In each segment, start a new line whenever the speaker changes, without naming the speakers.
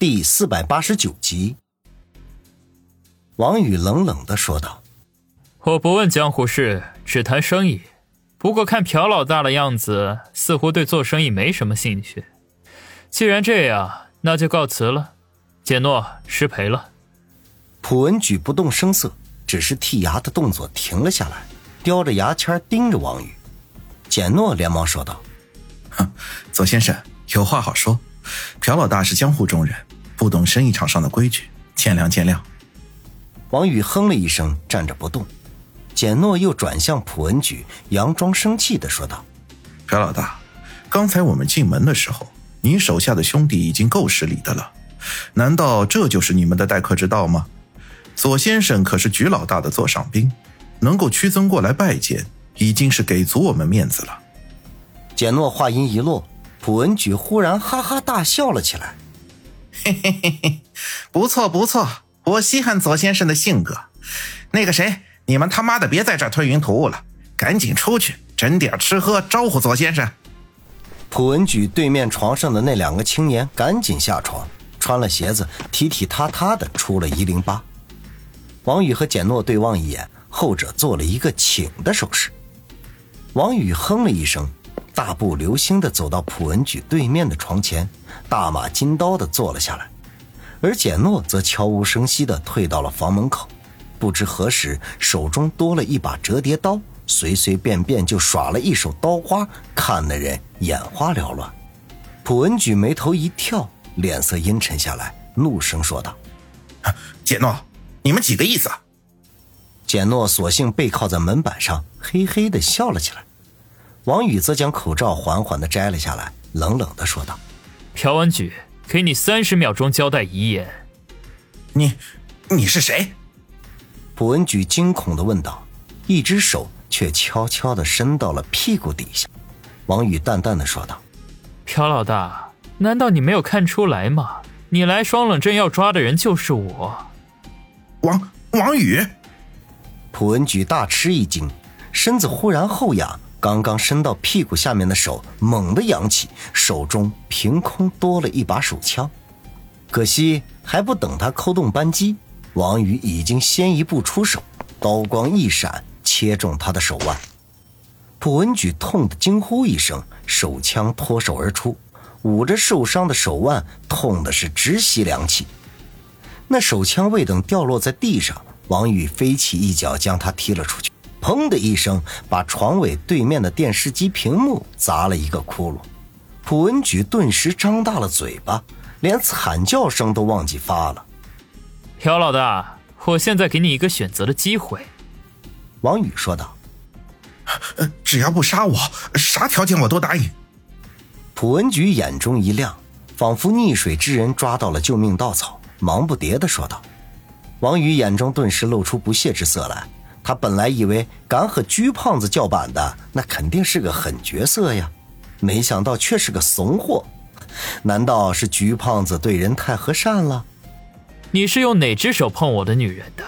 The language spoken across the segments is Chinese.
第四百八十九集。王宇冷冷的说道：“
我不问江湖事，只谈生意。不过看朴老大的样子，似乎对做生意没什么兴趣。既然这样，那就告辞了。简诺失陪了。”
普文举不动声色，只是剔牙的动作停了下来，叼着牙签盯着王宇。简诺连忙说道：“
哼，左先生有话好说。朴老大是江湖中人，不懂生意场上的规矩，见谅见谅。”
王宇哼了一声，站着不动。简诺又转向普文举，佯装生气的说道：“
朴老大，刚才我们进门的时候，你手下的兄弟已经够失礼的了，难道这就是你们的待客之道吗？左先生可是举老大的座上宾，能够屈尊过来拜见，已经是给足我们面子了。”
简诺话音一落，普文举忽然哈哈大笑了起来：“
嘿嘿嘿嘿，不错不错。”我稀罕左先生的性格。那个谁，你们他妈的别在这吞云吐雾了，赶紧出去整点吃喝，招呼左先生。
普文举对面床上的那两个青年赶紧下床，穿了鞋子，踢踢踏踏的出了一零八。王宇和简诺对望一眼，后者做了一个请的手势。王宇哼了一声，大步流星的走到普文举对面的床前，大马金刀的坐了下来。而简诺则悄无声息地退到了房门口，不知何时手中多了一把折叠刀，随随便便就耍了一手刀花，看得人眼花缭乱。普文举眉头一跳，脸色阴沉下来，怒声说道：“
简诺，你们几个意思？”
简诺索性背靠在门板上，嘿嘿地笑了起来。王宇则将口罩缓缓的摘了下来，冷冷的说道：“
朴文举。”给你三十秒钟交代遗言。
你，你是谁？
朴文举惊恐的问道，一只手却悄悄的伸到了屁股底下。王宇淡淡的说道：“
朴老大，难道你没有看出来吗？你来双冷镇要抓的人就是我。”
王王宇。
朴文举大吃一惊，身子忽然后仰。刚刚伸到屁股下面的手猛地扬起，手中凭空多了一把手枪。可惜还不等他扣动扳机，王宇已经先一步出手，刀光一闪，切中他的手腕。卜文举痛得惊呼一声，手枪脱手而出，捂着受伤的手腕，痛的是直吸凉气。那手枪未等掉落在地上，王宇飞起一脚将他踢了出去。砰的一声，把床尾对面的电视机屏幕砸了一个窟窿。普文举顿时张大了嘴巴，连惨叫声都忘记发了。
朴老大，我现在给你一个选择的机会。”
王宇说道，“
只要不杀我，啥条件我都答应。”
普文举眼中一亮，仿佛溺水之人抓到了救命稻草，忙不迭的说道。王宇眼中顿时露出不屑之色来。他本来以为敢和鞠胖子叫板的，那肯定是个狠角色呀，没想到却是个怂货。难道是鞠胖子对人太和善了？
你是用哪只手碰我的女人的？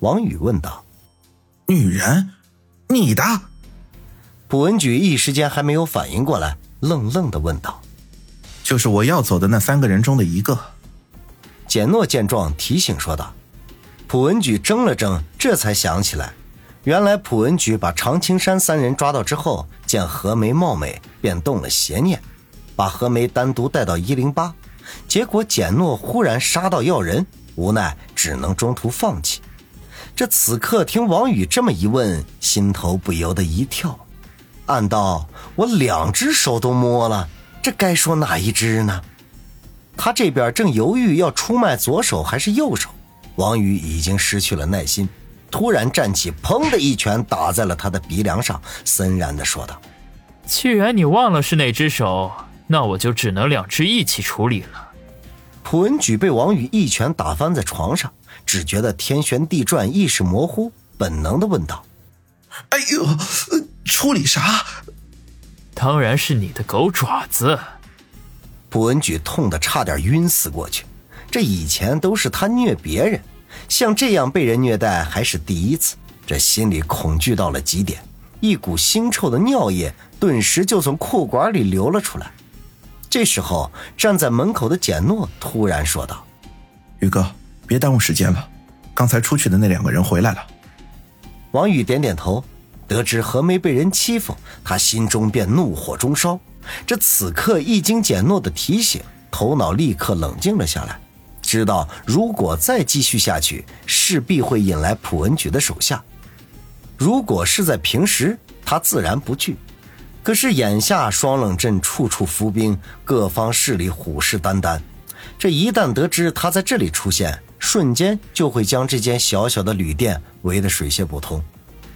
王宇问道。
女人？你的？
卜文举一时间还没有反应过来，愣愣的问道。
就是我要走的那三个人中的一个。
简诺见状提醒说道。普文举怔了怔，这才想起来，原来普文举把常青山三人抓到之后，见何梅貌美，便动了邪念，把何梅单独带到一零八。结果简诺忽然杀到要人，无奈只能中途放弃。这此刻听王宇这么一问，心头不由得一跳，暗道：我两只手都摸了，这该说哪一只呢？他这边正犹豫要出卖左手还是右手。王宇已经失去了耐心，突然站起，砰的一拳打在了他的鼻梁上，森然的说道：“
既然你忘了是哪只手，那我就只能两只一起处理了。”
普文举被王宇一拳打翻在床上，只觉得天旋地转，意识模糊，本能的问道：“
哎呦，处理啥？”“
当然是你的狗爪子。”
普文举痛得差点晕死过去。这以前都是他虐别人，像这样被人虐待还是第一次。这心里恐惧到了极点，一股腥臭的尿液顿时就从裤管里流了出来。这时候，站在门口的简诺突然说道：“
宇哥，别耽误时间了，刚才出去的那两个人回来了。”
王宇点点头，得知何梅被人欺负，他心中便怒火中烧。这此刻一经简诺的提醒，头脑立刻冷静了下来，知道如果再继续下去，势必会引来普文举的手下。如果是在平时，他自然不惧。可是眼下双冷镇处处伏兵，各方势力虎视眈眈。这一旦得知他在这里出现，瞬间就会将这间小小的旅店围得水泄不通。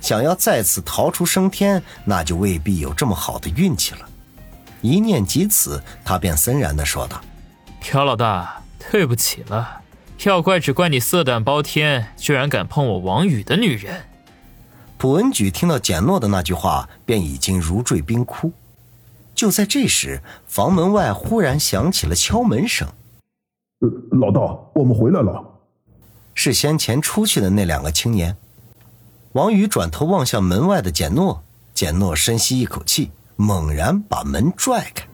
想要再次逃出升天，那就未必有这么好的运气了。一念及此，他便森然地说道：“
朴老大，对不起了，要怪只怪你色胆包天，居然敢碰我王宇的女人。”
普文举听到简诺的那句话，便已经如坠冰窟。就在这时，房门外忽然响起了敲门声。
“呃，老道，我们回来了。”
是先前出去的那两个青年。王宇转头望向门外的简诺，简诺深吸一口气，猛然把门拽开。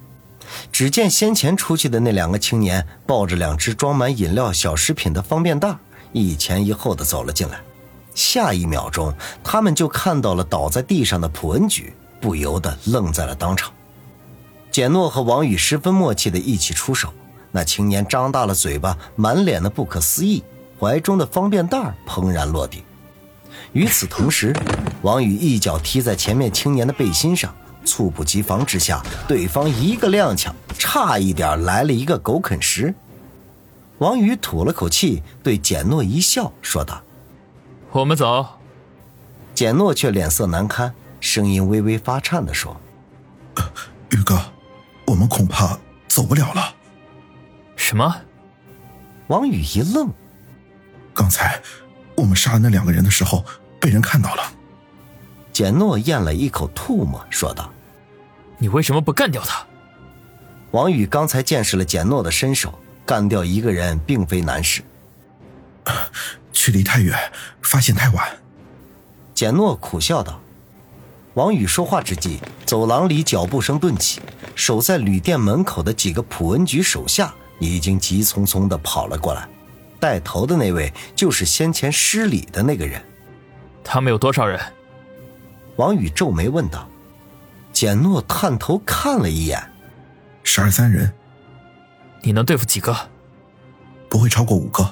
只见先前出去的那两个青年抱着两只装满饮料、小食品的方便袋，一前一后的走了进来。下一秒钟，他们就看到了倒在地上的普恩举，不由得愣在了当场。简诺和王宇十分默契的一起出手，那青年张大了嘴巴，满脸的不可思议，怀中的方便袋砰然落地。与此同时，王宇一脚踢在前面青年的背心上，猝不及防之下，对方一个踉跄，差一点来了一个狗啃食。王宇吐了口气，对简诺一笑，说道。
我们走。
简诺却脸色难堪，声音微微发颤的说：“
宇哥，我们恐怕走不了了。”
什么？
王宇一愣。
刚才我们杀那两个人的时候，被人看到了。
简诺咽了一口吐沫，说道：“
你为什么不干掉他？”
王宇刚才见识了简诺的身手，干掉一个人并非难事。
距离太远，发现太晚。
简诺苦笑道。王宇说话之际，走廊里脚步声顿起，守在旅店门口的几个普文局手下已经急匆匆的跑了过来。带头的那位就是先前失礼的那个人。
他们有多少人？
王宇皱眉问道。简诺探头看了一眼，
十二三人。
你能对付几个？
不会超过五个。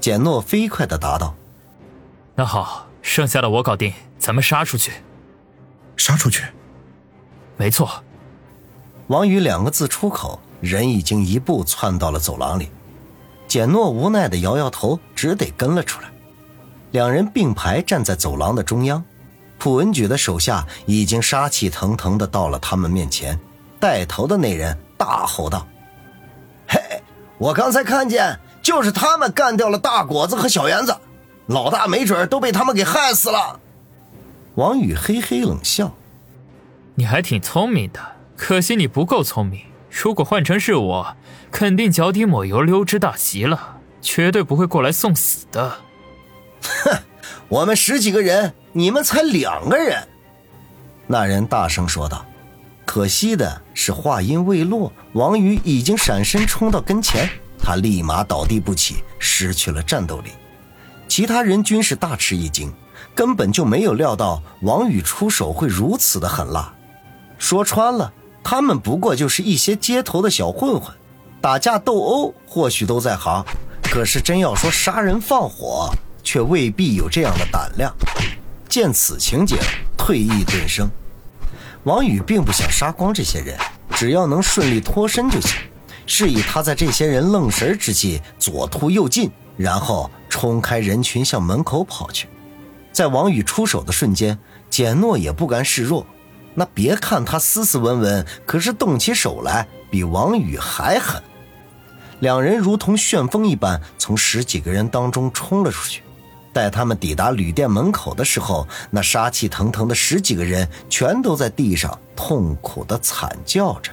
简诺飞快的答道：“
那好，剩下的我搞定，咱们杀出去。
杀出去。
没错。”
王宇两个字出口，人已经一步窜到了走廊里。简诺无奈的摇摇头，只得跟了出来。两人并排站在走廊的中央，普文举的手下已经杀气腾腾的到了他们面前。带头的那人大吼道：“嘿，我刚才看见。”就是他们干掉了大果子和小圆子，老大没准都被他们给害死了。王宇嘿嘿冷笑：“
你还挺聪明的，可惜你不够聪明。如果换成是我，肯定脚底抹油溜之大吉了，绝对不会过来送死的。”
哼，我们十几个人，你们才两个人。”那人大声说道。可惜的是，话音未落，王宇已经闪身冲到跟前。他立马倒地不起，失去了战斗力。其他人均是大吃一惊，根本就没有料到王宇出手会如此的狠辣。说穿了，他们不过就是一些街头的小混混，打架斗殴或许都在行，可是真要说杀人放火，却未必有这样的胆量。见此情景，退意顿生。王宇并不想杀光这些人，只要能顺利脱身就行。示意他在这些人愣神之际左突右进，然后冲开人群向门口跑去。在王宇出手的瞬间，简诺也不甘示弱。那别看他斯斯文文，可是动起手来比王宇还狠。两人如同旋风一般从十几个人当中冲了出去。在他们抵达旅店门口的时候，那杀气腾腾的十几个人全都在地上痛苦的惨叫着。